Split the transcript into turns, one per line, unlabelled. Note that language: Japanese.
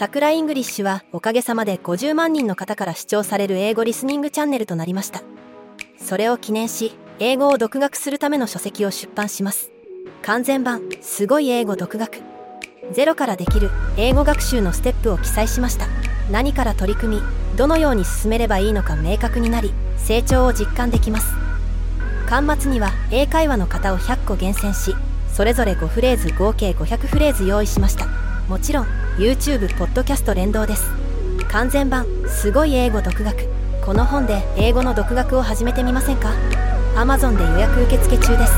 桜イングリッシュはおかげさまで50万人の方から視聴される英語リスニングチャンネルとなりました。それを記念し英語を独学するための書籍を出版します。完全版すごい英語独学。ゼロからできる英語学習のステップを記載しました。何から取り組みどのように進めればいいのか明確になり成長を実感できます。巻末には英会話の型を100個厳選しそれぞれ5フレーズ合計500フレーズ用意しました。もちろん YouTube ポッドキャスト連動です。完全版すごい英語独学。この本で英語の独学を始めてみませんか？Amazon で予約受付中です。